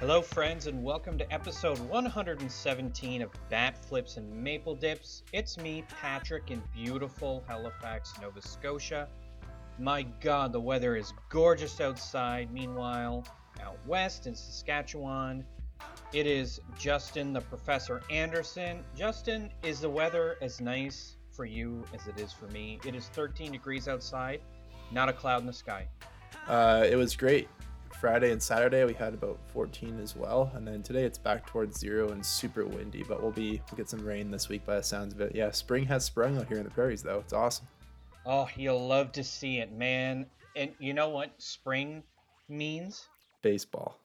Hello, friends, and welcome to episode 117 of Bat Flips and Maple Dips. It's me, Patrick, in beautiful Halifax, Nova Scotia. My god, the weather is gorgeous outside. Meanwhile, out west in Saskatchewan, it is Justin, the Professor Anderson. Justin, is the weather as nice for you as it is for me? It is 13 degrees outside, not a cloud in the sky. Uh, it was great. Friday and Saturday we had about 14 as well, and then today it's back towards zero and super windy. But we'll be we'll get some rain this week by the sounds of it. Yeah, spring has sprung out here in the prairies though. It's awesome. Oh, you'll love to see it, man. And you know what spring means? Baseball.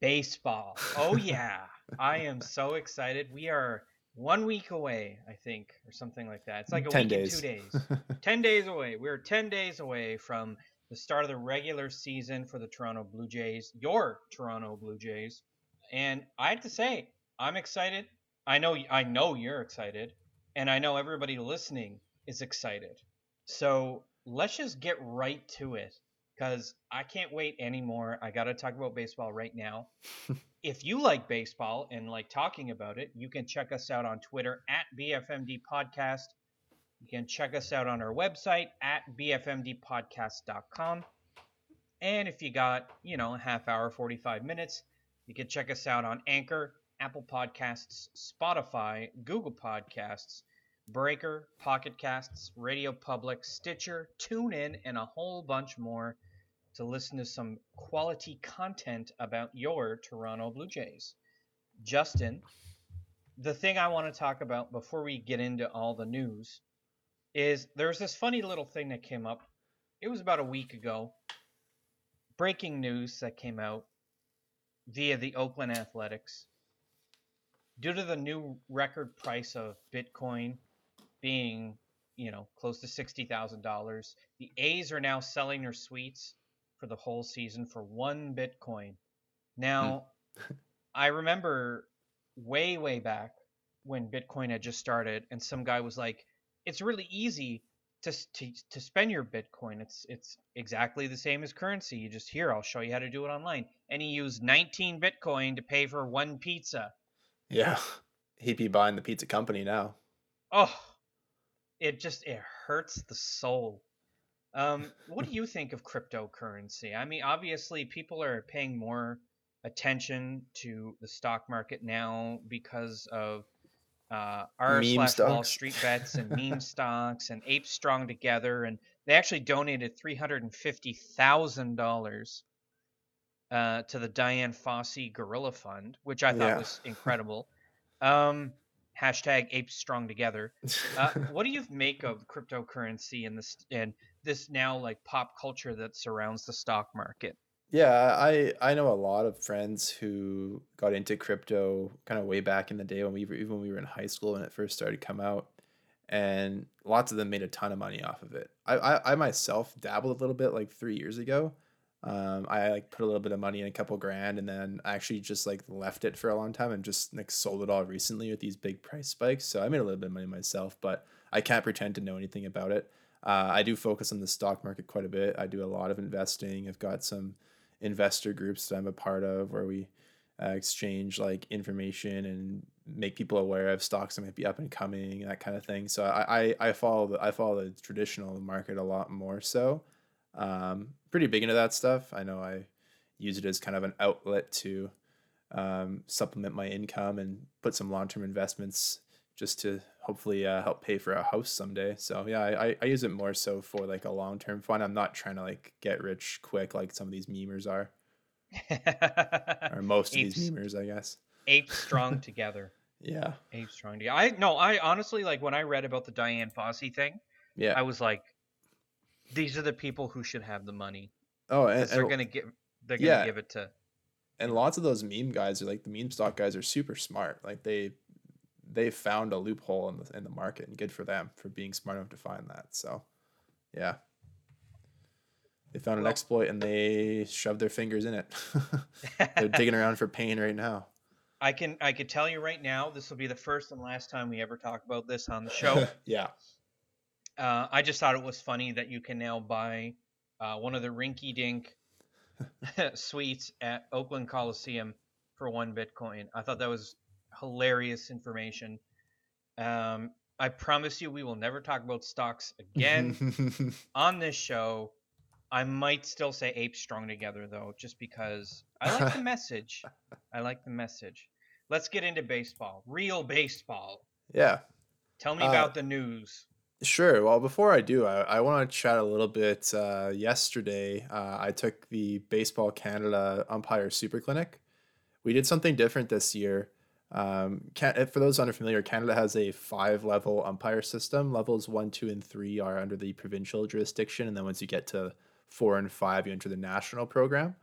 Baseball. Oh yeah. I am so excited. We are one week away, I think, or something like that. It's like a 10 week days. and two days. ten days away. We're ten days away from the start of the regular season for the Toronto Blue Jays, your Toronto Blue Jays. And I have to say, I'm excited. I know I know you're excited, and I know everybody listening is excited. So let's just get right to it because I can't wait anymore. I got to talk about baseball right now. if you like baseball and like talking about it, you can check us out on Twitter at BFMD Podcast. You can check us out on our website at bfmdpodcast.com. And if you got, you know, a half hour, 45 minutes, you can check us out on Anchor, Apple Podcasts, Spotify, Google Podcasts, Breaker, Pocket Casts, Radio Public, Stitcher, TuneIn, and a whole bunch more to listen to some quality content about your Toronto Blue Jays. Justin, the thing I want to talk about before we get into all the news is there's this funny little thing that came up. It was about a week ago. Breaking news that came out via the Oakland Athletics. Due to the new record price of Bitcoin being, you know, close to $60,000, the A's are now selling their suites for the whole season for one Bitcoin. Now, hmm. I remember way, way back when Bitcoin had just started, and some guy was like, "It's really easy to to, to spend your Bitcoin. It's it's exactly the same as currency. You just here, I'll show you how to do it online." And he used 19 Bitcoin to pay for one pizza. Yeah, he'd be buying the pizza company now. Oh, it just it hurts the soul. Um, what do you think of cryptocurrency? I mean, obviously, people are paying more attention to the stock market now because of uh, r Meme slash Wall. Street bets and meme stocks and apes strong together, and they actually donated three hundred and fifty thousand dollars uh, to the Dian Fossey Gorilla Fund, which I thought Yeah. was incredible. Um, hashtag apes strong together. Uh, what do you make of cryptocurrency and this and this now like pop culture that surrounds the stock market? Yeah, I I know a lot of friends who got into crypto kind of way back in the day when we were even when we were in high school when it first started to come out, and lots of them made a ton of money off of it. I I, I myself dabbled a little bit like three years ago. Um, I like put a little bit of money in a couple grand, and then I actually just like left it for a long time and just like sold it all recently with these big price spikes. So I made a little bit of money myself, but I can't pretend to know anything about it. Uh, I do focus on the stock market quite a bit. I do a lot of investing. I've got some investor groups that I'm a part of where we uh, exchange like information and make people aware of stocks that might be up and coming that kind of thing. So I I, I follow the I follow the traditional market a lot more so. Um, pretty big into that stuff. I know I use it as kind of an outlet to um, supplement my income and put some long term investments just to hopefully uh, help pay for a house someday. So yeah, I, I- use it more so for like a long term fund. I'm not trying to like get rich quick like some of these memers are, or most of these memers, I guess. apes strong together. Yeah, Apes strong together. I no, I honestly like when I read about the Dian Fossey thing, yeah. I was like, these are the people who should have the money oh, and, they're gonna give they're gonna Yeah. give it to. and lots of those meme guys are like the meme stock guys are super smart. Like they they found a loophole in the in the market, and good for them for being smart enough to find that. So, yeah. They found an exploit and they shoved their fingers in it. They're digging around for pain right now. I can I could tell you right now, this will be the first and last time we ever talk about this on the show. yeah. uh, I just thought it was funny that you can now buy uh, one of the rinky dink suites at Oakland Coliseum for one Bitcoin. I thought that was hilarious information. Um, I promise you, we will never talk about stocks again on this show. I might still say apes strong together though, just because I like the message. I like the message. Let's get into baseball, real baseball. yeah. Tell me Uh, about the news. Sure. Well, before I do, I, I want to chat a little bit. Uh, yesterday, uh, I took the Baseball Canada Umpire Super Clinic. We did something different this year. Um, can, for those unfamiliar, Canada has a five level umpire system. Levels one, two, and three are under the provincial jurisdiction. And then once you get to four and five, you enter the national program.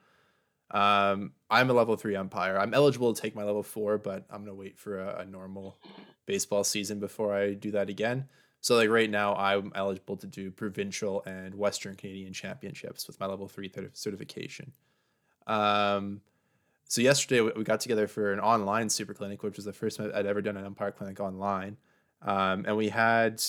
Um, I'm a level three umpire. I'm eligible to take my level four, but I'm going to wait for a, a normal baseball season before I do that again. So like right now, I'm eligible to do provincial and Western Canadian championships with my level three certification. Um, so yesterday we got together for an online super clinic, which was the first time I'd ever done an umpire clinic online, um, and we had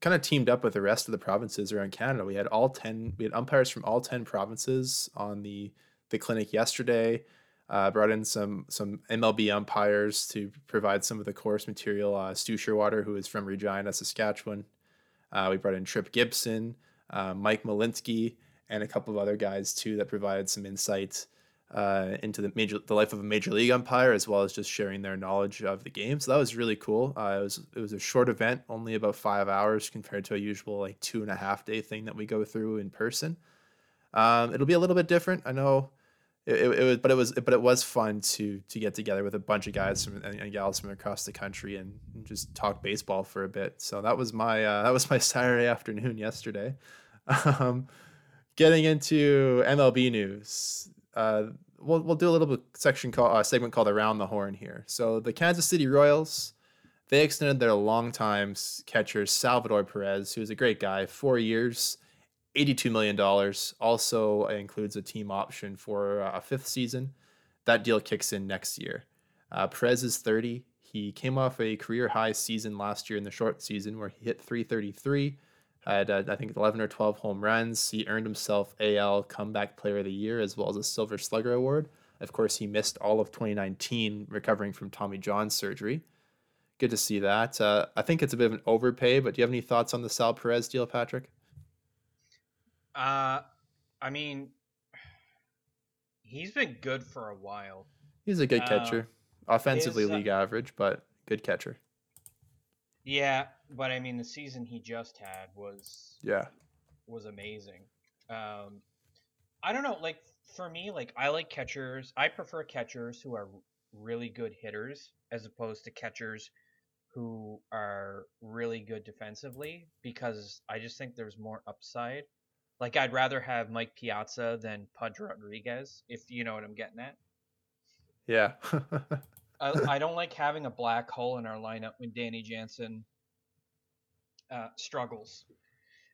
kind of teamed up with the rest of the provinces around Canada. We had all ten, we had umpires from all ten provinces on the the clinic yesterday. Uh, brought in some some MLB umpires to provide some of the course material. Uh, Stu Scheurwater, who is from Regina, Saskatchewan. Uh, we brought in Tripp Gibson, uh, Mike Malinsky, and a couple of other guys too that provided some insight uh, into the major the life of a major league umpire, as well as just sharing their knowledge of the game. So that was really cool. Uh, it was it was a short event, only about five hours compared to a usual like two and a half day thing that we go through in person. Um, it'll be a little bit different. I know it, it, it was, but it was, but it was fun to to get together with a bunch of guys from and, and gals from across the country and, and just talk baseball for a bit. So that was my uh, that was my Saturday afternoon yesterday. Um, getting into MLB news, uh, we'll we'll do a little bit section call uh, segment called around the horn here. So the Kansas City Royals. They extended their longtime catcher Salvador Perez, who's a great guy, four years, $82 million. Also includes a team option for uh, a fifth season. That deal kicks in next year. Uh, Perez is 30. He came off a career high season last year in the short season where he hit 333, had uh, I think 11 or 12 home runs. He earned himself AL Comeback Player of the Year as well as a Silver Slugger Award. Of course, he missed all of 2019 recovering from Tommy John surgery. Good to see that. Uh, I think it's a bit of an overpay, but do you have any thoughts on the Sal Perez deal, Patrick? Uh, I mean, he's been good for a while. He's a good Uh, catcher. Offensively, his, uh, league average, but good catcher. Yeah, but I mean, the season he just had was Yeah. was amazing. Um, I don't know, like for me, like I like catchers. I prefer catchers who are really good hitters as opposed to catchers who are really good defensively because I just think there's more upside. Like I'd rather have Mike Piazza than Pudge Rodriguez, if you know what I'm getting at. Yeah. I, I don't like having a black hole in our lineup when Danny Jansen uh, struggles.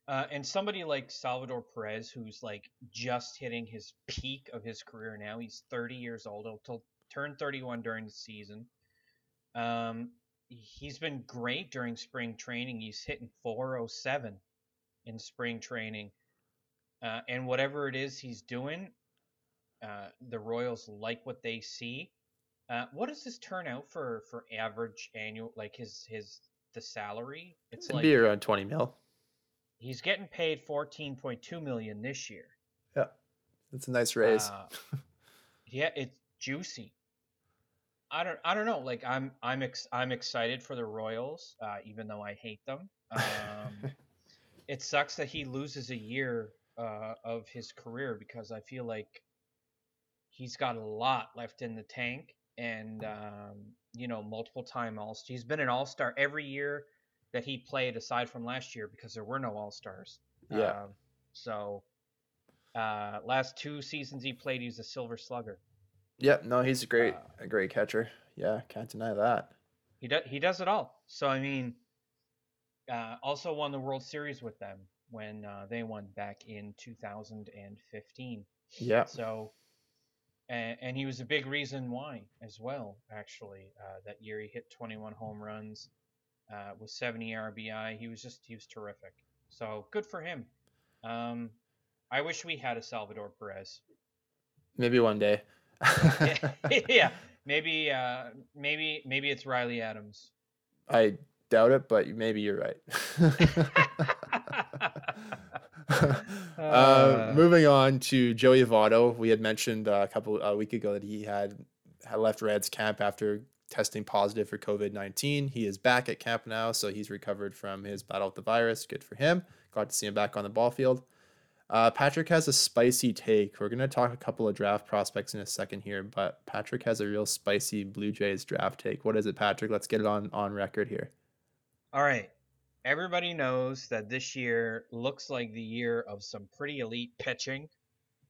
Uh, and somebody like Salvador Perez, who's like just hitting his peak of his career now. He's 30 years old. He'll t- turn 31 during the season. Um, he's been great during spring training. He's hitting 407 in spring training. Uh, and whatever it is he's doing, uh, the Royals like what they see. Uh, what does this turn out for for average annual like his his the salary? It's It'd like be around 20 mil. he's getting paid 14.2 million this year. Yeah. That's a nice raise. Uh, yeah, it's juicy. I don't I don't know. Like I'm I'm ex- I'm excited for the Royals, uh, even though I hate them. Um, it sucks that he loses a year uh, of his career because I feel like he's got a lot left in the tank, and um, you know, multiple time All He's been an All Star every year that he played, aside from last year because there were no All Stars. Yeah. Um, so uh, last two seasons he played, he was a Silver Slugger. yeah, no, he's a great uh, a great catcher. Yeah, can't deny that. He does he does it all. So I mean, uh, also won the World Series with them when uh, they won back in 2015. Yeah. So, and, and he was a big reason why as well. Actually, uh, that year he hit 21 home runs, uh, with 70 RBI. He was just he was terrific. So good for him. Um, I wish we had a Salvador Perez. Maybe one day. yeah. Maybe, uh, maybe, maybe it's Riley Adams. I doubt it, but maybe you're right. uh, Uh, moving on to Joey Votto. We had mentioned uh, a couple a week ago that he had, had left Reds camp after testing positive for COVID nineteen. He is back at camp now, so he's recovered from his battle with the virus. Good for him. Glad to see him back on the ball field. Uh, Patrick has a spicy take. We're gonna talk a couple of draft prospects in a second here, but Patrick has a real spicy Blue Jays draft take. What is it, Patrick? Let's get it on on record here. All right. Everybody knows that this year looks like the year of some pretty elite pitching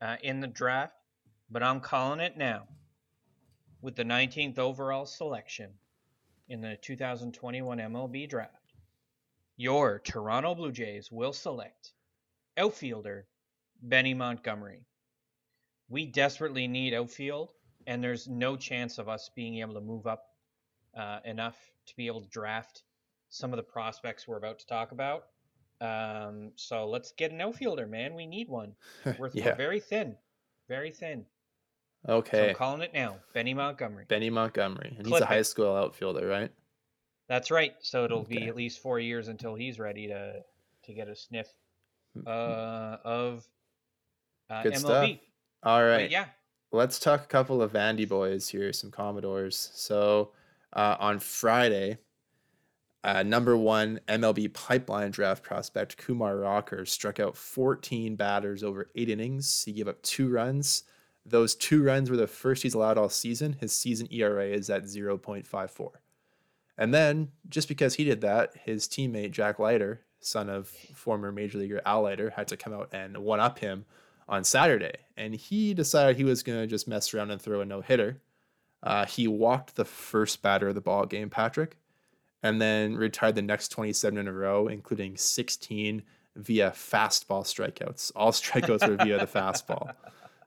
uh, in the draft, but I'm calling it now. With the 19th overall selection in the 2021 MLB draft, your Toronto Blue Jays will select outfielder Benny Montgomery. We desperately need outfield, and there's no chance of us being able to move up uh, enough to be able to draft some of the prospects we're about to talk about. Um, so let's get an outfielder, man. We need one. We're, Yeah. very thin, very thin. So Okay. I'm calling it now, Benny Montgomery. Benny Montgomery. And he's a high school outfielder, right? That's right. So it'll be at least four years until he's ready to to get a sniff uh, of uh, Good MLB. stuff. All But yeah, Let's talk a couple of Vandy boys here, some Commodores. So uh, on Friday, uh, number one MLB pipeline draft prospect Kumar Rocker struck out 14 batters over eight innings. He gave up two runs. Those two runs were the first he's allowed all season. His season ERA is at 0.54. And then, just because he did that, his teammate Jack Leiter, son of former Major Leaguer Al Leiter, had to come out and one up him on Saturday. And he decided he was going to just mess around and throw a no hitter. Uh, he walked the first batter of the ball game, Patrick, and then retired the next 27 in a row, including 16 via fastball strikeouts. All strikeouts were via the fastball.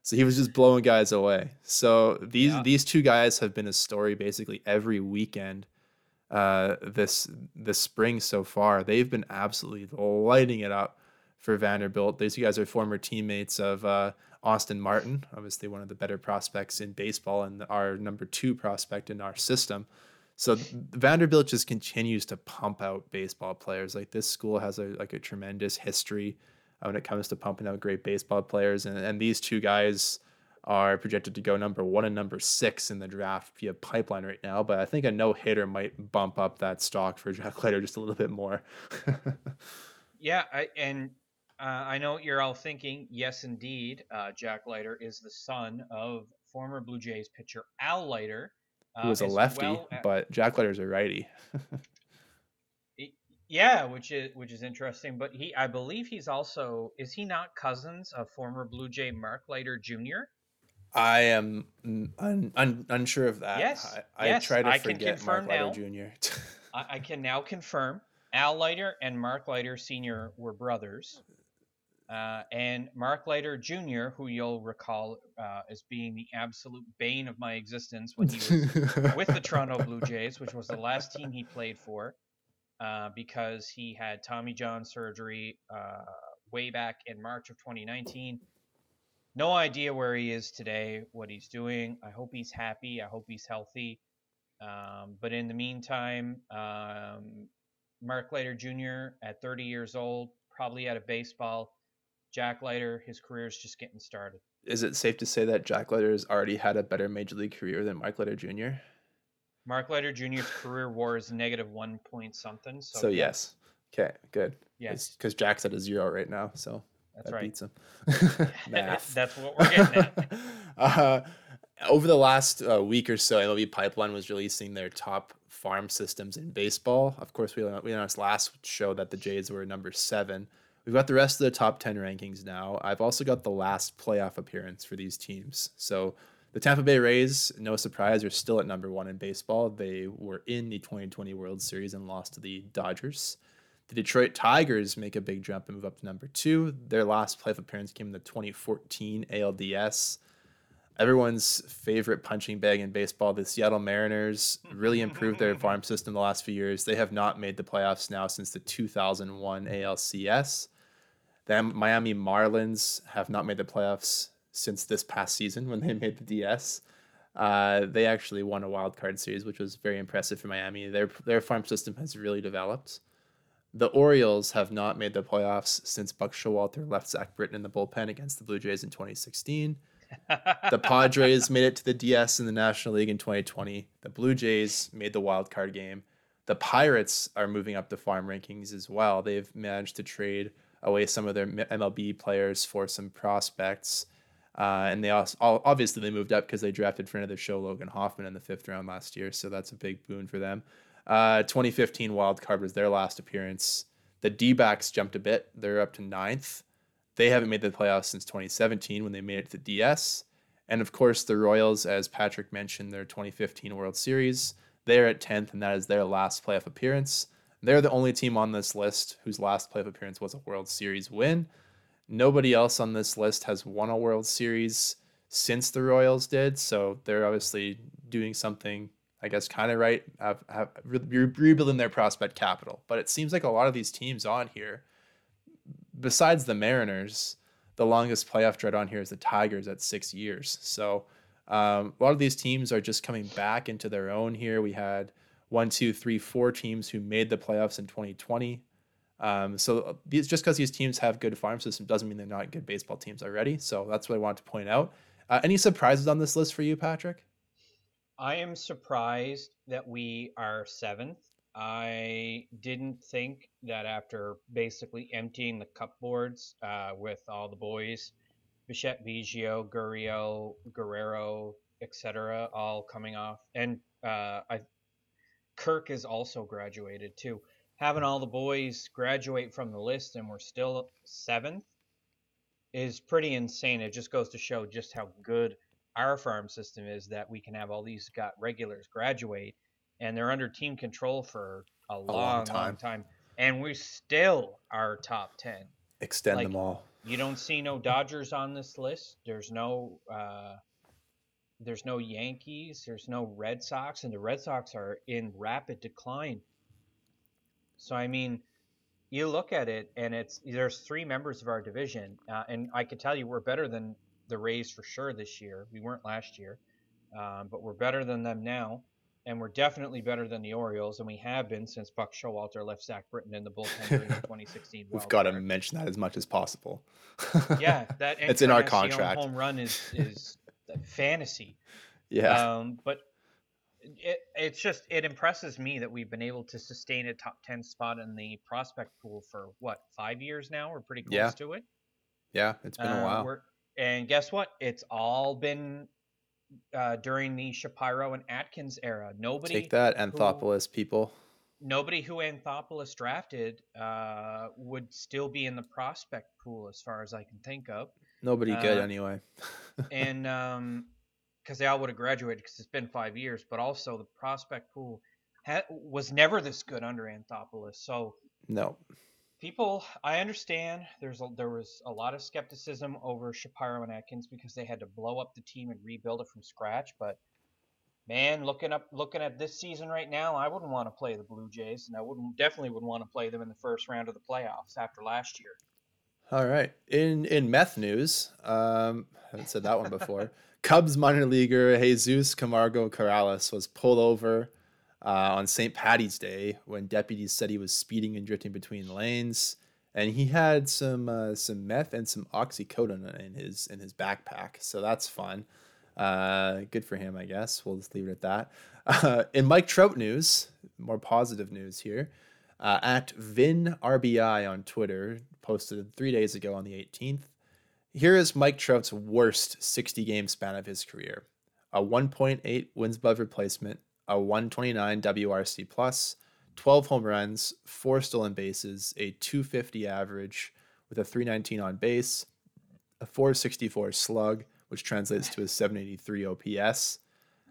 So he was just blowing guys away. So these Yeah. these two guys have been a story basically every weekend uh, this this spring so far. They've been absolutely lighting it up for Vanderbilt. These guys are former teammates of uh, Austin Martin, obviously one of the better prospects in baseball and our number two prospect in our system. So Vanderbilt just continues to pump out baseball players. Like this school has a like a tremendous history uh, when it comes to pumping out great baseball players, and, and these two guys are projected to go number one and number six in the draft via pipeline right now. But I think a no hitter might bump up that stock for Jack Leiter just a little bit more. yeah, I, and uh, I know what you're all thinking. Yes, indeed, uh, Jack Leiter is the son of former Blue Jays pitcher Al Leiter. Uh, Who was a lefty, well a- but Jack Leiter's a righty. Yeah, which is which is interesting. But he, I believe, he's also is he not cousins of former Blue Jay Mark Leiter Jr. I am un, un, unsure of that. Yes, I, I yes, try to I can forget Mark confirm Leiter. Jr. I, I can now confirm Al Leiter and Mark Leiter Sr. were brothers. Uh, and Mark Leiter Jr., who you'll recall uh, as being the absolute bane of my existence when he was with the Toronto Blue Jays, which was the last team he played for, uh, because he had Tommy John surgery uh, way back in March of 2019. No idea where he is today, what he's doing. I hope he's happy. I hope he's healthy. Um, but in the meantime, um, Mark Leiter Jr. at 30 years old, probably out of baseball. Jack Leiter, his career is just getting started. Is it safe to say that Jack Leiter has already had a better major league career than Mark Leiter Jr.? Mark Leiter Jr.'s career WAR is negative one point something. So, So, yeah, yes. Okay, good. yes, Because Jack's at a zero right now, so that's that right. beats him. Math. That's what we're getting at. uh, over the last uh, week or so, MLB Pipeline was releasing their top farm systems in baseball. Of course, we we announced last show that the Jays were number seven. We've got the rest of the top ten rankings now. I've also got the last playoff appearance for these teams. So the Tampa Bay Rays, no surprise, are still at number one in baseball. They were in the 2020 World Series and lost to the Dodgers. The Detroit Tigers make a big jump and move up to number two. Their last playoff appearance came in the 2014 ALDS. Everyone's favorite punching bag in baseball, the Seattle Mariners, really improved their farm system the last few years. They have not made the playoffs now since the 2001 ALCS. The Miami Marlins have not made the playoffs since this past season when they made the DS. Uh, they actually won a wild card series, which was very impressive for Miami. Their their farm system has really developed. The Orioles have not made the playoffs since Buck Showalter left Zach Britton in the bullpen against the Blue Jays in 2016. the Padres made it to the DS in the National League in 2020. The Blue Jays made the wild card game. The Pirates are moving up the farm rankings as well. They've managed to trade away some of their MLB players for some prospects. Uh, and they also obviously they moved up because they drafted friend of the show Logan Hofmann in the fifth round last year, so that's a big boon for them. Uh, 2015 wild card was their last appearance. The D backs jumped a bit; they're up to ninth. They haven't made the playoffs since 2017 when they made it to the DS. And of course, the Royals, as Patrick mentioned, their 2015 World Series, they're at 10th, and that is their last playoff appearance. They're the only team on this list whose last playoff appearance was a World Series win. Nobody else on this list has won a World Series since the Royals did, so they're obviously doing something, I guess, kind of right, have, have, rebuilding their prospect capital. But it seems like a lot of these teams on here, besides the Mariners, the longest playoff drought on here is the Tigers at six years. So um, a lot of these teams are just coming back into their own here. We had one, two, three, four teams who made the playoffs in 2020. Um, so uh, these just because these teams have good farm system doesn't mean they're not good baseball teams already. So that's what I want to point out. Uh, any surprises on this list for you, Patrick? I am surprised that we are seventh. I didn't think that after basically emptying the cupboards uh, with all the boys, Bichette Biggio, Gurriel, Guerrero, etc., all coming off, and uh, I Kirk is also graduated too. Having all the boys graduate from the list and we're still seventh is pretty insane. It just goes to show just how good our farm system is that we can have all these got regulars graduate and they're under team control for a, a long, long time. long time. And we still are top 10. Extend like, them all. You don't see no Dodgers on this list. There's no uh, there's no Yankees, there's no Red Sox, and the Red Sox are in rapid decline. So I mean, you look at it, and it's there's three members of our division, uh, and I can tell you we're better than the Rays for sure this year. We weren't last year, um, but we're better than them now, and we're definitely better than the Orioles, and we have been since Buck Showalter left Zach Britton in the bullpen during the 2016. We've got to mention that as much as possible. yeah, that it's in our contract. Home run is is fantasy. Yeah. Um, but it, it's just it impresses me that we've been able to sustain a top 10 spot in the prospect pool for what five years now? We're pretty close yeah. to it. Yeah it's been uh, a while and guess what? It's all been uh, during the shapiro and atkins era. Nobody take that anthopoulos who, people. Nobody who anthopoulos drafted uh, would still be in the prospect pool as far as i can think of nobody good uh, anyway and um because they all would have graduated because it's been five years, but also the prospect pool ha- was never this good under Anthopoulos. So no, people, I understand. There's a, there was a lot of skepticism over Shapiro and Atkins because they had to blow up the team and rebuild it from scratch. But man, looking up looking at this season right now, I wouldn't want to play the Blue Jays, and I wouldn't definitely would want to play them in the first round of the playoffs after last year. All right. In in meth news, um, I haven't said that one before. Cubs minor leaguer Jesus Camargo Corrales was pulled over uh, on St. Patty's Day when deputies said he was speeding and drifting between lanes, and he had some uh, some meth and some oxycodone in his in his backpack. So that's fun. Uh, good for him, I guess. We'll just leave it at that. Uh, in Mike Trout news, more positive news here. Uh, at Vin RBI on Twitter posted three days ago on the 18th here is Mike Trout's worst 60 game span of his career a 1.8 wins above replacement, a 129 WRC plus, 12 home runs, four stolen bases, a 250 average with a 319 on base, a 464 slug, which translates to a 783 OPS,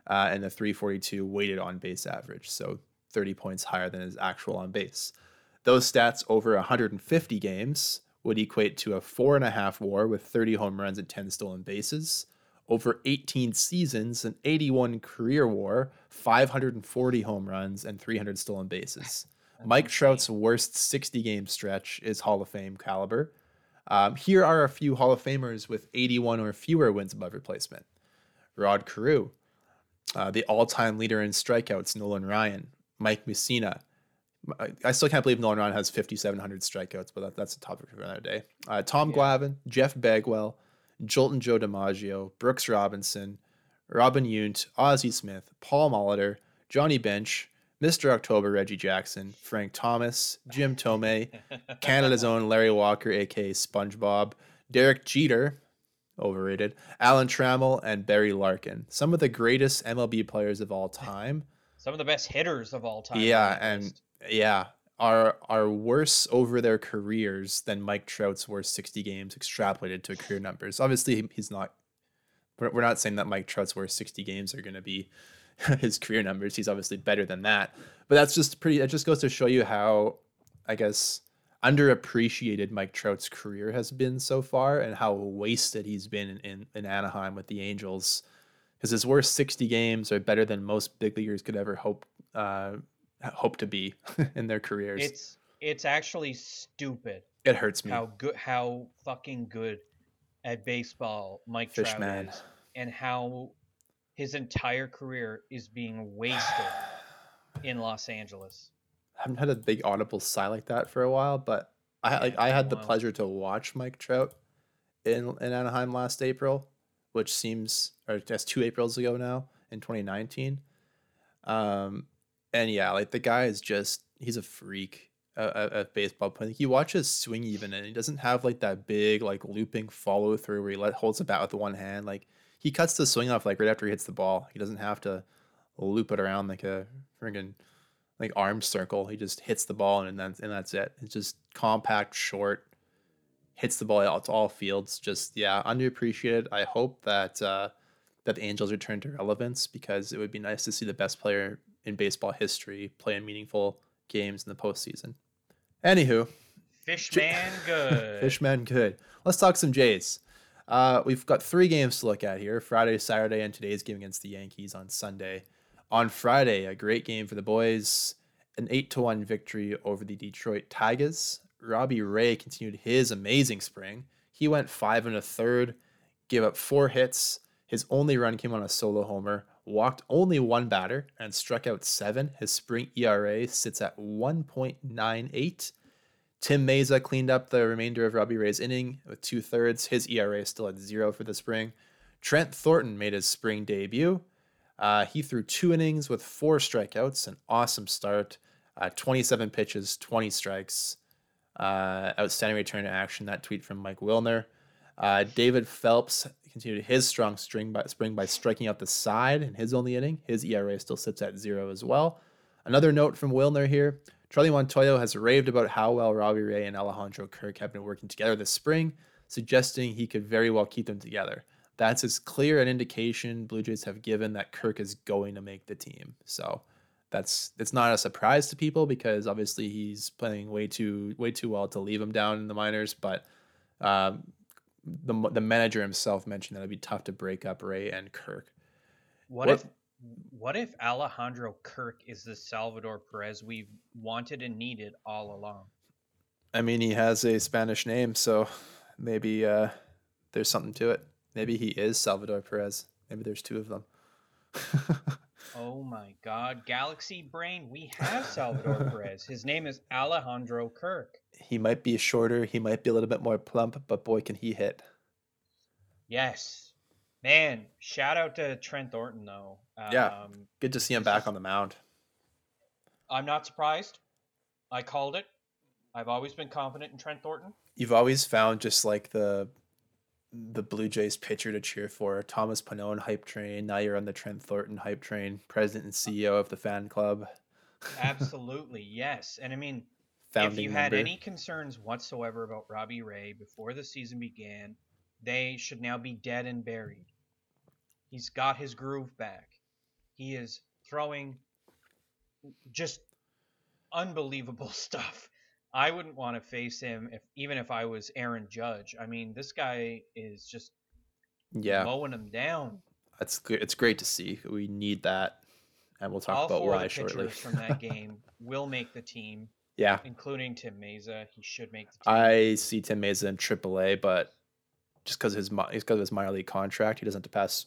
uh, and a 342 weighted on base average. So 30 points higher than his actual on base. Those stats over 150 games would equate to a four and a half war with 30 home runs and 10 stolen bases. Over 18 seasons, an 81 career war, 540 home runs, and 300 stolen bases. Mike insane. Trout's worst 60 game stretch is Hall of Fame caliber. Um, here are a few Hall of Famers with 81 or fewer wins above replacement Rod Carew, Uh, the all-time leader in strikeouts, Nolan Ryan, Mike Mussina. I- I still can't believe Nolan Ryan has 5,700 strikeouts, but that, that's a topic for another day. Uh, Tom Yeah. Glavine, Jeff Bagwell, Joltin' Joe DiMaggio, Brooks Robinson, Robin Yount, Ozzie Smith, Paul Molitor, Johnny Bench, Mr. October, Reggie Jackson, Frank Thomas, Jim Thome, Canada's own Larry Walker, aka SpongeBob, Derek Jeter, overrated, Alan Trammell, and Barry Larkin. Some of the greatest MLB players of all time. Some of the best hitters of all time. Yeah, and. Yeah, are are worse over their careers than Mike Trout's worst 60 games extrapolated to career numbers. Obviously, he's not. We're not saying that Mike Trout's worst 60 games are going to be his career numbers. He's obviously better than that. But that's just pretty. It just goes to show you how, I guess, underappreciated Mike Trout's career has been so far, and how wasted he's been in in, in Anaheim with the Angels. Because his worst 60 games are better than most big leaguers could ever hope uh, hope to be in their careers. it's it's actually stupid it hurts me. how good how fucking good at baseball Mike Fish Trout man. is, and how his entire career is being wasted in Los Angeles. I haven't had a big audible sigh like that for a while, but I Yeah, like I had the while. pleasure to watch Mike Trout in in Anaheim last April, which seems or that's two Aprils ago now in 2019. Um, and yeah, like the guy is just he's a freak uh, at, baseball playing. You watch his swing even, and he doesn't have like that big like looping follow through where he let holds the bat with one hand. Like he cuts the swing off like right after he hits the ball. He doesn't have to loop it around like a friggin' like arm circle. He just hits the ball and then and that's it. It's just compact, short, hits the ball out to all fields. Just yeah, underappreciated. I hope that uh, that the Angels return to relevance because it would be nice to see the best player in baseball history playing meaningful games in the postseason. Anywho, Fishman good. Fishman good. Let's talk some Jays. Uh, we've got three games to look at here Friday, Saturday, and today's game against the Yankees on Sunday. On Friday, a great game for the boys, an 8 to 1 victory over the Detroit Tigers. Robbie Ray continued his amazing spring. He went five and a third, gave up four hits. His only run came on a solo homer, walked only one batter, and struck out seven. His spring ERA sits at 1.98. Tim Mayza cleaned up the remainder of Robbie Ray's inning with two thirds. His ERA is still at zero for the spring. Trent Thornton made his spring debut. Uh, he threw two innings with four strikeouts, an awesome start. Uh, 27 pitches, 20 strikes. Uh, outstanding return to action. That tweet from Mike Wilner. Uh, David Phelps continued his strong string by, spring by striking out the side in his only inning. His ERA still sits at zero as well. Another note from Wilner here Charlie Montoyo has raved about how well Robbie Ray and Alejandro Kirk have been working together this spring, suggesting he could very well keep them together. That's as clear an indication Blue Jays have given that Kirk is going to make the team. So that's it's not a surprise to people because obviously he's playing way too way too well to leave him down in the minors. But um, the the manager himself mentioned that it'd be tough to break up Ray and Kirk. What, What- if what if Alejandro Kirk is the Salvador Perez we've wanted and needed all along? I mean, he has a Spanish name, so maybe uh, there's something to it. Maybe he is Salvador Perez. Maybe there's two of them. Oh my God, Galaxy Brain, we have Salvador Perez. His name is Alejandro Kirk. he might be shorter. He might be a little bit more plump, but boy, can he hit. Yes, man. Shout out to Trent Thornton though. Um, Yeah. Good to see him back on the mound. I'm not surprised. I called it. I've always been confident in Trent Thornton. You've always found just like the the Blue Jays pitcher to cheer for. Thomas Pannone hype train. Now you're on the Trent Thornton hype train. President and uh, CEO of the fan club. Absolutely, yes. And I mean, Founding if you had any concerns whatsoever about Robbie Ray before the season began, they should now be dead and buried. He's got his groove back. He is throwing just unbelievable stuff. I wouldn't want to face him if even if I was Aaron Judge. I mean, this guy is just yeah, mowing him down. that's good. It's great to see. We need that, and we'll talk All about four of why the shortly. from that game will make the team, yeah, including Tim Mayza. He should make the team. I see Tim Mayza in AAA, but just because his because of his minor league contract, he doesn't have to pass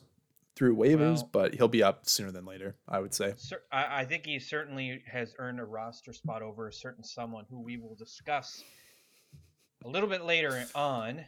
through waivers, Well- but he'll be up sooner than later. I would say. I, I think he certainly has earned a roster spot over a certain someone who we will discuss a little bit later on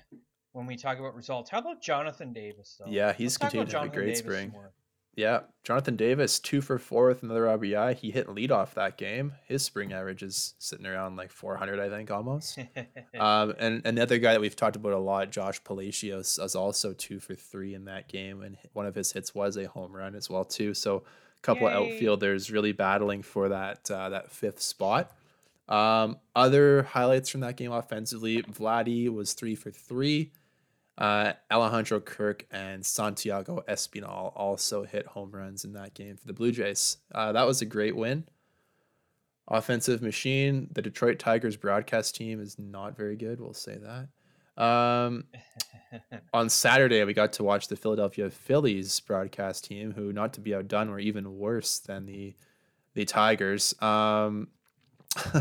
when we talk about results. How about Jonathan Davis, though? Yeah, he's Let's continued to have a great Davis spring. more. Yeah, Jonathan Davis, two for four with another RBI. He hit leadoff that game. His spring average is sitting around like 400, I think, almost. um, and another guy that we've talked about a lot, Josh Palacios, is also two for three in that game, and one of his hits was a home run as well too. So, a couple of Yay. outfielders really battling for that uh, that fifth spot. Um, other highlights from that game offensively, Vladdy was three for three. Uh, Alejandro Kirk and Santiago Espinal also hit home runs in that game for the Blue Jays. Uh, that was a great win. Offensive machine. The Detroit Tigers broadcast team is not very good. We'll say that. Um, on Saturday, we got to watch the Philadelphia Phillies broadcast team, who, not to be outdone, were even worse than the the Tigers. Um,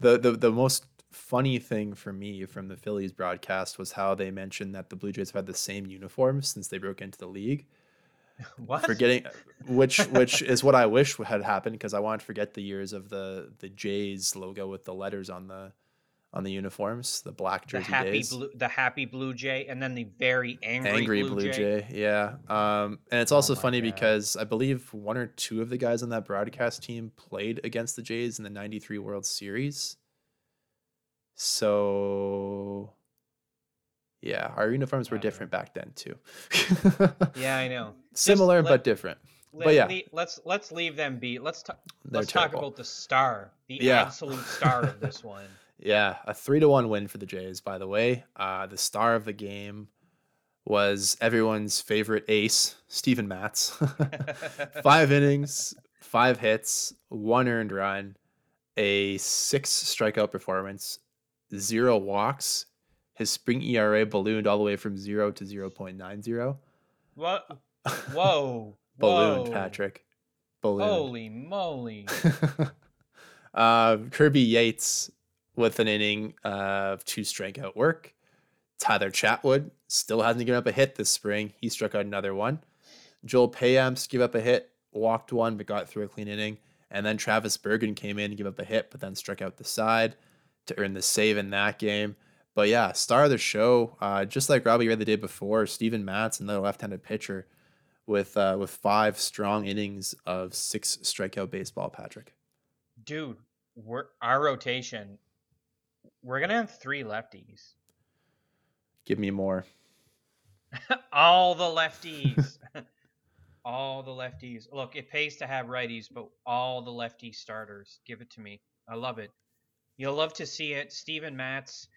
the, the the most funny thing for me from the Phillies broadcast was how they mentioned that the Blue Jays have had the same uniforms since they broke into the league. what? Forgetting which which is what I wish had happened because I want to forget the years of the the Jays logo with the letters on the on the uniforms, the black the jersey happy days. blue, the happy blue jay, and then the very angry, Angry blue, Blue, jay. Jay. yeah. Um, and it's also my funny God. because I believe one or two of the guys on that broadcast team played against the Jays in the '93 World Series. So, yeah, our uniforms were know. different back then too. Yeah, I know. Similar let- but different. Let, But yeah. le- let's let's leave them be. Let's talk. They're Let's talk about the star, the Yeah. absolute star of this one. Yeah, a three to one win for the Jays. By the way, uh, the star of the game was everyone's favorite ace, Steven Matz. five innings, five hits, one earned run, a six strikeout performance, zero walks. His spring ERA ballooned all the way from zero to zero point nine zero. What? Whoa! ballooned, whoa. Patrick. Ballooned. Holy moly! uh, Kirby Yates with an inning of two strikeout work. Tyler Chatwood still hasn't given up a hit this spring. He struck out another one. Joel Payamps gave up a hit, walked one, but got through a clean inning. And then Travis Bergen came in and gave up a hit, but then struck out the side to earn the save in that game. But yeah, star of the show, uh, just like Robbie Ray the day before, Steven Matz, another left-handed pitcher, with uh, with five strong innings of six strikeout baseball. Patrick. Dude, we're our rotation. We're gonna have three lefties. Give me more. all the lefties. all the lefties. Look, it pays to have righties, but all the lefty starters. Give it to me. I love it. You'll love to see it. Steven Matz.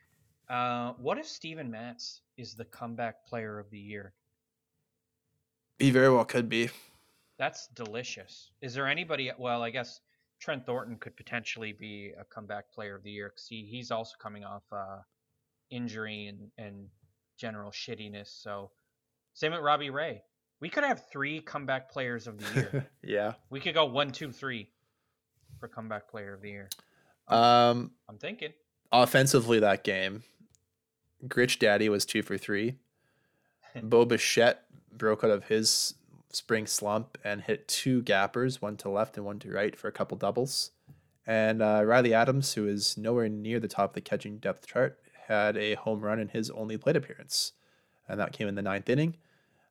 Uh, what if Steven Matz is the comeback player of the year? He very well could be. That's delicious. Is there anybody? Well, I guess Trent Thornton could potentially be a comeback player of the year because he, he's also coming off uh, injury and, and general shittiness. So, same with Robbie Ray. We could have three comeback players of the year. yeah. we could go one, two, three for comeback player of the year. Um, I'm thinking. offensively, that game, Gritch Daddy was two for three. Bo Bichette broke out of his spring slump and hit two gappers, one to left and one to right for a couple doubles. And uh, Riley Adams, who is nowhere near the top of the catching depth chart, had a home run in his only plate appearance, and that came in the ninth inning.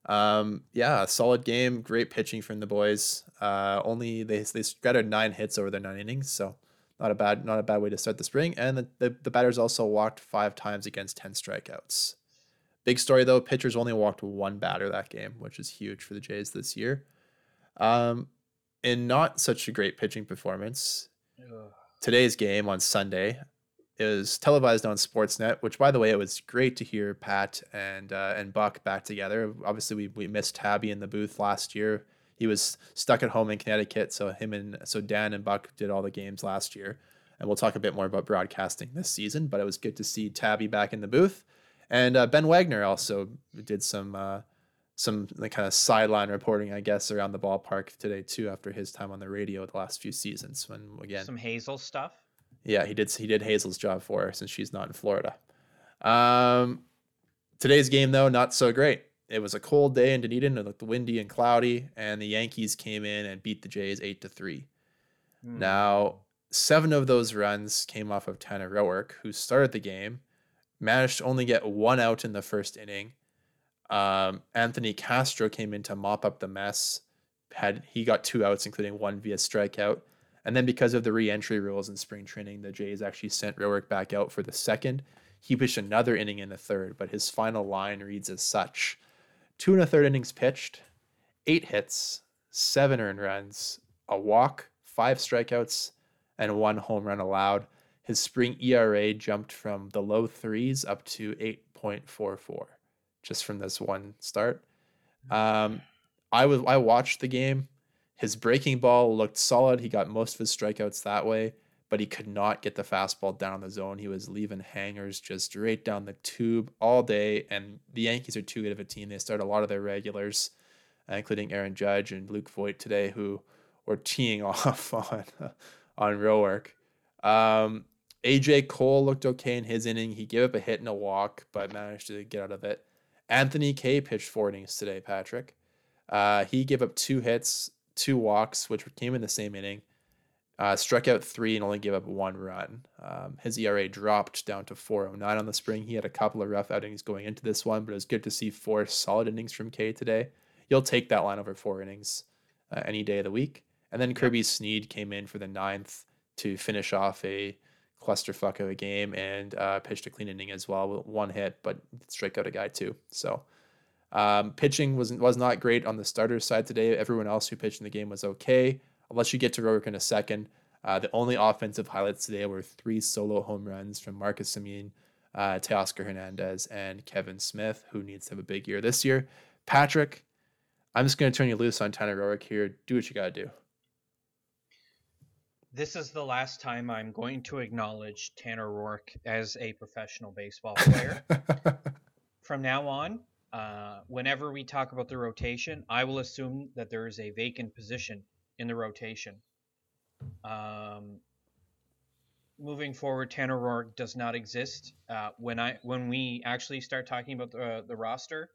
Um, yeah, solid game, great pitching from the boys. Uh, only they they scattered nine hits over their nine innings, so not a bad not a bad way to start the spring. And the, the, the batters also walked five times against ten strikeouts. Big story though, pitchers only walked one batter that game, which is huge for the Jays this year. Um, in not such a great pitching performance, Ugh. today's game on Sunday is televised on Sportsnet. Which, by the way, it was great to hear Pat and uh, and Buck back together. Obviously, we we missed Tabby in the booth last year. He was stuck at home in Connecticut, so him and so Dan and Buck did all the games last year. And we'll talk a bit more about broadcasting this season. But it was good to see Tabby back in the booth, and uh, Ben Wagner also did some. Uh, some kind of sideline reporting, I guess, around the ballpark today too. After his time on the radio the last few seasons, when again, Some Hazel stuff. yeah, he did. He did Hazel's job for her since she's not in Florida. Um, today's game though, not so great. It was a cold day in Dunedin. It looked windy and cloudy, and the Yankees came in and beat the Jays eight to three. Hmm. Now, seven of those runs came off of Tanner Roark, who started the game, managed to only get one out in the first inning. Um, Anthony Castro came in to mop up the mess. Had he got two outs, including one via strikeout. And then because of the re-entry rules in spring training, the Jays actually sent Roark back out for the second. He pitched another inning in the third, but his final line reads as such: two and a third innings pitched, eight hits, seven earned runs, a walk, five strikeouts, and one home run allowed. His spring ERA jumped from the low threes up to 8.44 just from this one start. Um, I was I watched the game. His breaking ball looked solid. He got most of his strikeouts that way, but he could not get the fastball down the zone. He was leaving hangers just straight down the tube all day. And the Yankees are too good of a team. They start a lot of their regulars, uh, including Aaron Judge and Luke Voit today, who were teeing off on on Roark. Um, AJ Cole looked okay in his inning. He gave up a hit and a walk, but managed to get out of it. Anthony Kay pitched four innings today, Patrick. Uh, he gave up two hits, two walks, which came in the same inning. Uh, struck out three and only gave up one run. Um, his ERA dropped down to 409 on the spring. He had a couple of rough outings going into this one, but it was good to see four solid innings from Kay today. You'll take that line over four innings uh, any day of the week. And then Kirby Snead came in for the ninth to finish off a clusterfuck of a game and uh, pitched a clean inning as well with one hit, but strike out a guy too. So um, pitching was was not great on the starter side today. Everyone else who pitched in the game was okay. Unless you get to Roark in a second. Uh, the only offensive highlights today were three solo home runs from Marcus Semien, uh, Teoscar Hernandez, and Kevin Smith, who needs to have a big year this year. Patrick, I'm just going to turn you loose on Tanner Roark here. Do what you got to do. This is the last time I'm going to acknowledge Tanner Roark as a professional baseball player. From now on, uh, whenever we talk about the rotation, I will assume that there is a vacant position in the rotation. Um, moving forward, Tanner Roark does not exist. Uh, when I when we actually start talking about the the roster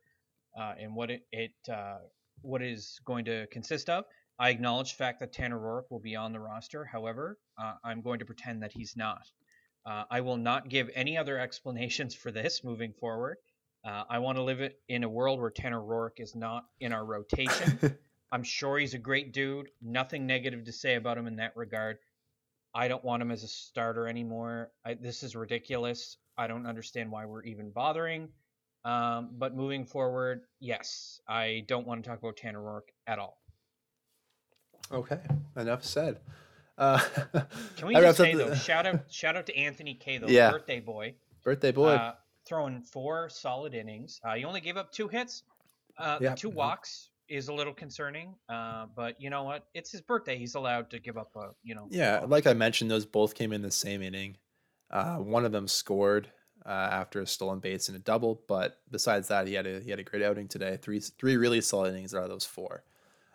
uh, and what it, it uh, what is going to consist of, I acknowledge the fact that Tanner Roark will be on the roster. However, uh, I'm going to pretend that he's not. Uh, I will not give any other explanations for this moving forward. Uh, I want to live in a world where Tanner Roark is not in our rotation. I'm sure he's a great dude. Nothing negative to say about him in that regard. I don't want him as a starter anymore. I, this is ridiculous. I don't understand why we're even bothering. Um, but moving forward, yes, I don't want to talk about Tanner Roark at all. Okay, enough said. Uh, Can we just say though, shout out, shout out to Anthony Kay, though, yeah. birthday boy, birthday boy, uh, throwing four solid innings. Uh, he only gave up two hits, uh, yeah. two walks is a little concerning. Uh, but you know what? It's his birthday. He's allowed to give up a, you know. Yeah, like I mentioned, those both came in the same inning. Uh, one of them scored uh, after a stolen base and a double, but besides that, he had a he had a great outing today. Three three really solid innings out of those four.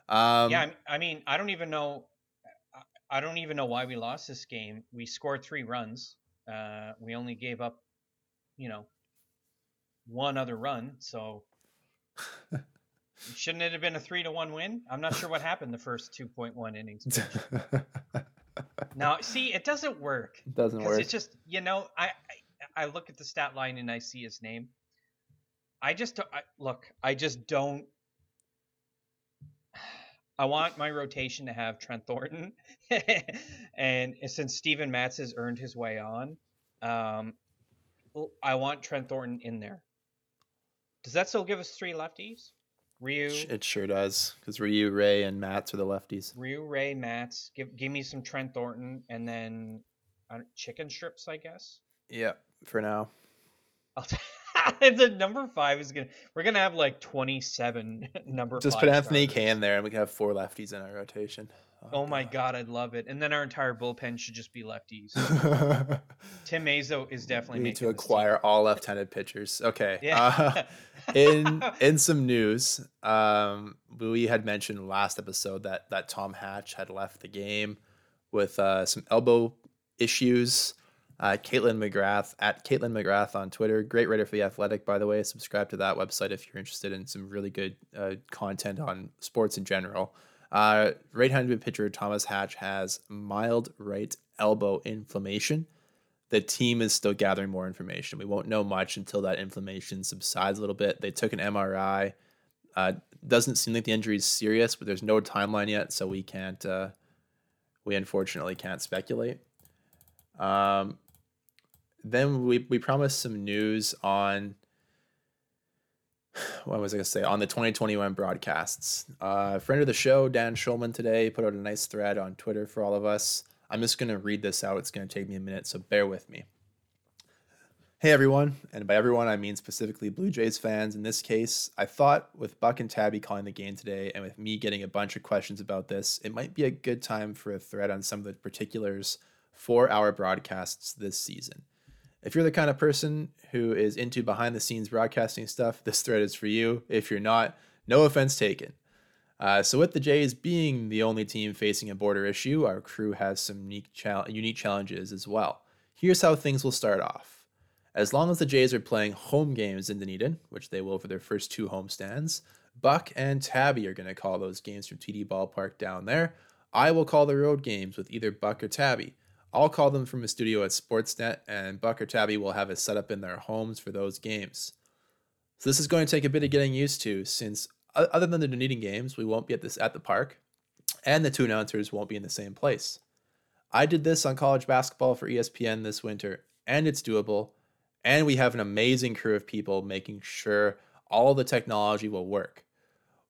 Um, yeah, I mean, I don't even know. I don't even know why we lost this game. We scored three runs. Uh, we only gave up, you know, one other run. So shouldn't it have been a three to one win? I'm not sure what happened the first two point one innings. now, see, it doesn't work. It doesn't work. It's just you know, I, I, I look at the stat line and I see his name. I just I, look. I just don't I want my rotation to have Trent Thornton, and since Steven Matz has earned his way on, um, I want Trent Thornton in there. Does that still give us three lefties? Ryu. It sure does, because Ryu, Ray, and Matz are the lefties. Ryu, Ray, Matz. Give give me some Trent Thornton, and then uh, chicken strips, I guess. Yeah, for now. I'll t- the number five is gonna. We're gonna have like twenty-seven number. Just put Anthony in there, and we can have four lefties in our rotation. Oh, oh my god, I'd love it. And then our entire bullpen should just be lefties. Tim Mayza is definitely. We need to acquire all left-handed pitchers. Okay. Yeah. Uh, in in some news, um, we had mentioned last episode that that Tom Hatch had left the game with uh, some elbow issues. Uh, Kaitlyn McGrath at Kaitlyn McGrath on Twitter. Great writer for the Athletic, by the way. Subscribe to that website if you're interested in some really good uh, content on sports in general. Uh, right-handed pitcher Thomas Hatch has mild right elbow inflammation. The team is still gathering more information. We won't know much until that inflammation subsides a little bit. They took an MRI. Uh, doesn't seem like the injury is serious, but there's no timeline yet, so we can't. Uh, we unfortunately can't speculate. Um, then we we promised some news on what was I gonna say on the 2021 broadcasts. Uh, friend of the show, Dan Shulman, today put out a nice thread on Twitter for all of us. I'm just gonna read this out. It's gonna take me a minute, so bear with me. Hey everyone, and by everyone I mean specifically Blue Jays fans. In this case, I thought with Buck and Tabby calling the game today, and with me getting a bunch of questions about this, it might be a good time for a thread on some of the particulars for our broadcasts this season. If you're the kind of person who is into behind the scenes broadcasting stuff, this thread is for you. If you're not, no offense taken. Uh, so, with the Jays being the only team facing a border issue, our crew has some unique, unique challenges as well. Here's how things will start off. As long as the Jays are playing home games in Dunedin, which they will for their first two homestands, Buck and Tabby are going to call those games from TD Ballpark down there. I will call the road games with either Buck or Tabby. I'll call them from a studio at Sportsnet, and Buck or Tabby will have it set up in their homes for those games. So this is going to take a bit of getting used to, since other than the Dunedin games, we won't be at this at the park, and the two announcers won't be in the same place. I did this on college basketball for ESPN this winter, and it's doable. And we have an amazing crew of people making sure all the technology will work.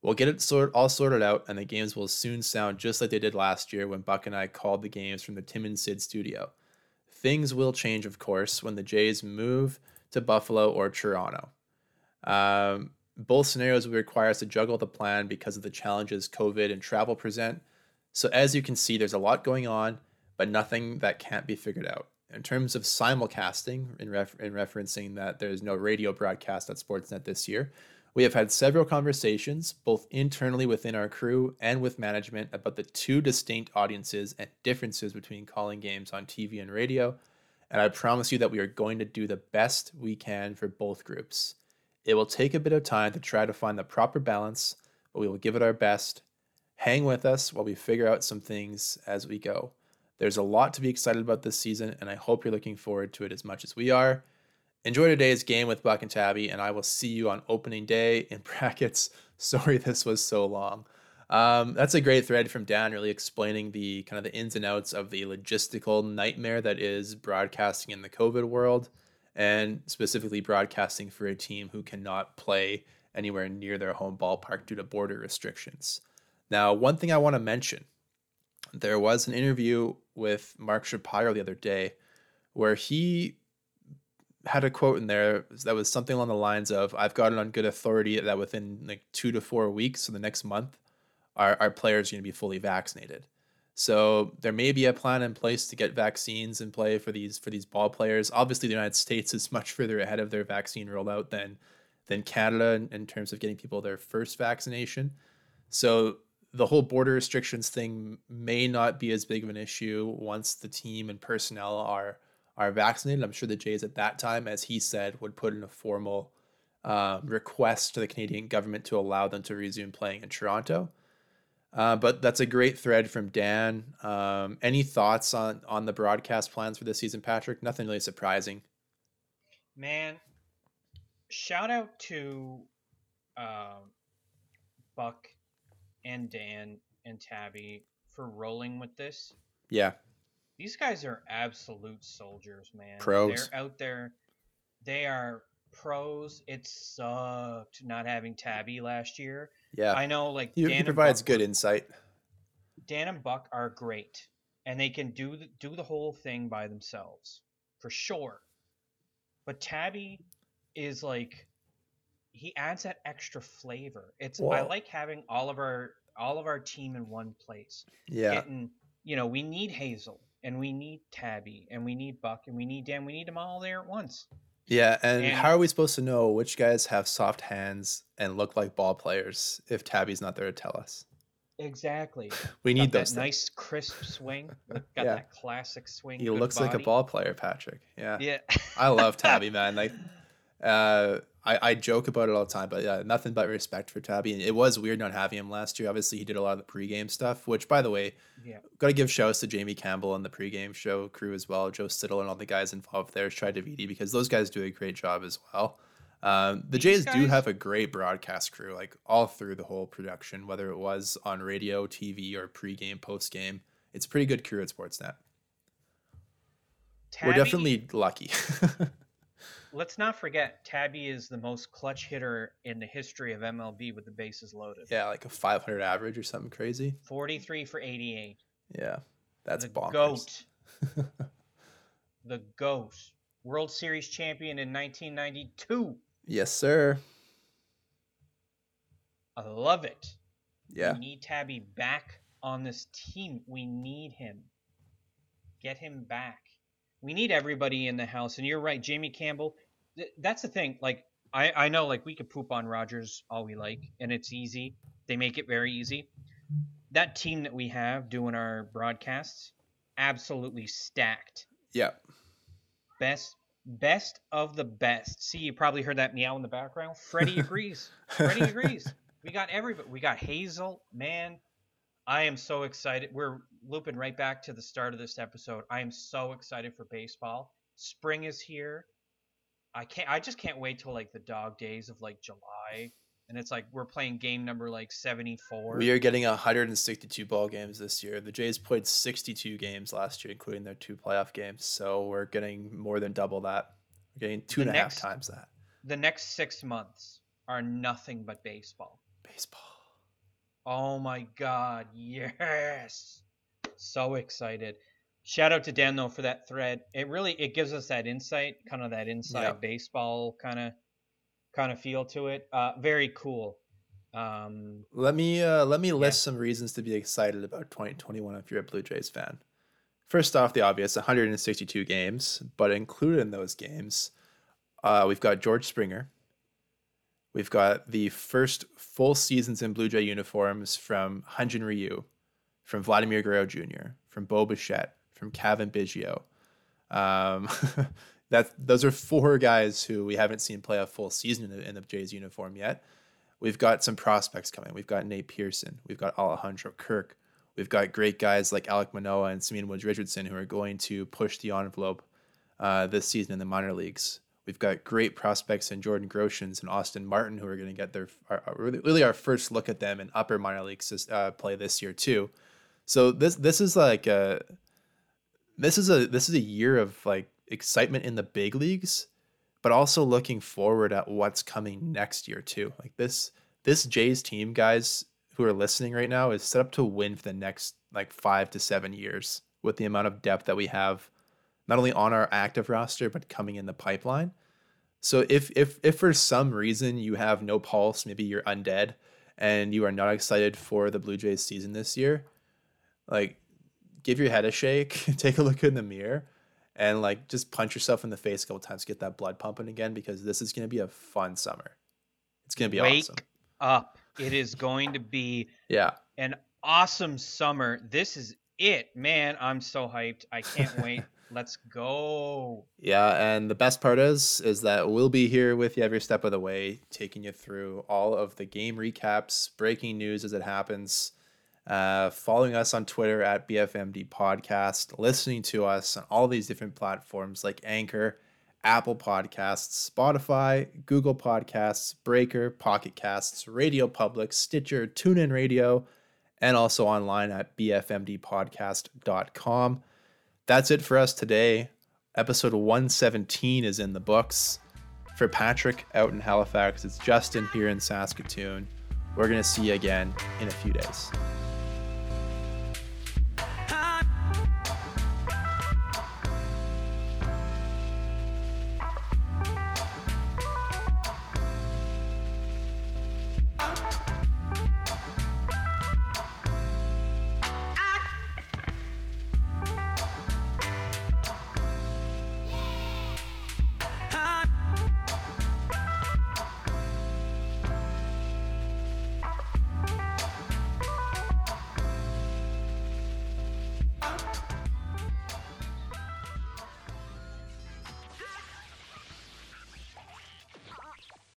We'll get it sort all sorted out, and the games will soon sound just like they did last year when Buck and I called the games from the Tim and Sid studio. Things will change, of course, when the Jays move to Buffalo or Toronto. Um, both scenarios will require us to juggle the plan because of the challenges COVID and travel present. So, as you can see, there's a lot going on, but nothing that can't be figured out. In terms of simulcasting, in, ref- in referencing that there's no radio broadcast at Sportsnet this year, we have had several conversations, both internally within our crew and with management, about the two distinct audiences and differences between calling games on TV and radio. And I promise you that we are going to do the best we can for both groups. It will take a bit of time to try to find the proper balance, but we will give it our best. Hang with us while we figure out some things as we go. There's a lot to be excited about this season, and I hope you're looking forward to it as much as we are. Enjoy today's game with Buck and Tabby, and I will see you on opening day in brackets. Sorry this was so long. Um, that's a great thread from Dan, really explaining the kind of the ins and outs of the logistical nightmare that is broadcasting in the COVID world, and specifically broadcasting for a team who cannot play anywhere near their home ballpark due to border restrictions. Now, one thing I want to mention there was an interview with Mark Shapiro the other day where he had a quote in there that was something along the lines of I've got it on good authority that within like two to four weeks, so the next month, our, our players are going to be fully vaccinated. So there may be a plan in place to get vaccines in play for these for these ball players. Obviously, the United States is much further ahead of their vaccine rollout than than Canada in, in terms of getting people their first vaccination. So the whole border restrictions thing may not be as big of an issue once the team and personnel are are vaccinated. I'm sure the Jays at that time, as he said, would put in a formal uh, request to the Canadian government to allow them to resume playing in Toronto. Uh, but that's a great thread from Dan. Um, any thoughts on on the broadcast plans for this season, Patrick? Nothing really surprising. Man, shout out to uh, Buck and Dan and Tabby for rolling with this. Yeah, these guys are absolute soldiers, man. Pros. They're out there. They are pros. It sucked not having Tabby last year. Yeah. I know, like he, he provides good insight. Dan and Buck are great, and they can do the, do the whole thing by themselves for sure. But Tabby is like he adds that extra flavor. It's I like having all of our all of our team in one place. Yeah. Getting, you know, we need Hazel and we need Tabby, and we need Buck, and we need Dan. We need them all there at once. Yeah, and, and, how are we supposed to know which guys have soft hands and look like ball players if Tabby's not there to tell us? Exactly. We need got those. that things. nice crisp swing. Got Yeah. that classic swing. He looks like a ball player, Patrick. Yeah. Yeah. I love Tabby, man. Like, uh, I, I joke about it all the time, but yeah, nothing but respect for Tabby. And it was weird not having him last year. Obviously, he did a lot of the pregame stuff, which, by the way, Yeah. got to give shouts to Jamie Campbell and the pregame show crew as well. Joe Siddall and all the guys involved there, Shi Davidi, because those guys do a great job as well. Um, the Jays do have a great broadcast crew, like all through the whole production, whether it was on radio, TV, or pregame, postgame. It's a pretty good crew at Sportsnet. We're definitely lucky. Let's not forget, Tabby is the most clutch hitter in the history of MLB with the bases loaded. yeah, like a 500 average or something crazy. 43 for 88. Yeah, that's the bonkers. GOAT. the GOAT. World Series champion in 1992. Yes, sir. I love it. Yeah, We need Tabby back on this team. We need him. Get him back. We need everybody in the house. And you're right, Jamie Campbell. Th- That's the thing. Like I, I know, like we could poop on Rogers all we like, and it's easy. They make it very easy. That team that we have doing our broadcasts, absolutely stacked. yeah. Best, best of the best. See, you probably heard that meow in the background. Freddie agrees. Freddie agrees. We got everybody. We got Hazel. Man, I am so excited. We're looping right back to the start of this episode. I am so excited for baseball. Spring is here. I can't. I just can't wait till like the dog days of like July, and it's like we're playing game number like seventy four. We are getting 162 ball games this year. The Jays played 62 games last year, including their two playoff games. So we're getting more than double that. We're getting two The and a half times that. The next six months are nothing but baseball. Baseball. Oh my god, yes. So excited. Shout out to Dan though for that thread. It really it gives us that insight, kind of that inside Yeah. baseball kind of kind of feel to it. Uh very cool. Um Let me uh, let me list some reasons to be excited about 2021 if you're a Blue Jays fan. First off, the obvious 162 games, but included in those games, uh, we've got George Springer. We've got the first full seasons in Blue Jay uniforms from Hyunjin Ryu, from Vladimir Guerrero Jr., from Bo Bichette, from Cavan Biggio. Um, that those are four guys who we haven't seen play a full season in the, in the Jays uniform yet. We've got some prospects coming. We've got Nate Pearson. We've got Alejandro Kirk. We've got great guys like Alek Manoah and Simeon Woods Richardson who are going to push the envelope uh, this season in the minor leagues. We've got great prospects in Jordan Groshans and Austin Martin who are going to get their our, really, our first look at them in upper minor leagues this- uh, play this year too. So this this is like a this is a this is a year of like excitement in the big leagues, but also looking forward at what's coming next year too. Like this this Jays team, guys who are listening right now, is set up to win for the next like five to seven years with the amount of depth that we have, not only on our active roster but coming in the pipeline. So if if if for some reason you have no pulse, maybe you're undead, and you are not excited for the Blue Jays season this year, like give your head a shake, take a look in the mirror, and like just punch yourself in the face a couple times, to get that blood pumping again because this is gonna be a fun summer. It's gonna be Wake awesome. up. It is going to be Yeah. an awesome summer. This is it, man. I'm so hyped. I can't wait. Let's go. Yeah, and the best part is is that we'll be here with you every step of the way, taking you through all of the game recaps, breaking news as it happens, uh, following us on Twitter at BFMD Podcast, listening to us on all these different platforms like Anchor, Apple Podcasts, Spotify, Google Podcasts, Breaker, Pocket Casts, Radio Public, Stitcher, TuneIn Radio, and also online at bfmdpodcast.com. That's it for us today. Episode 117 is in the books. For Patrick out in Halifax, it's Justin here in Saskatoon. We're going to see you again in a few days.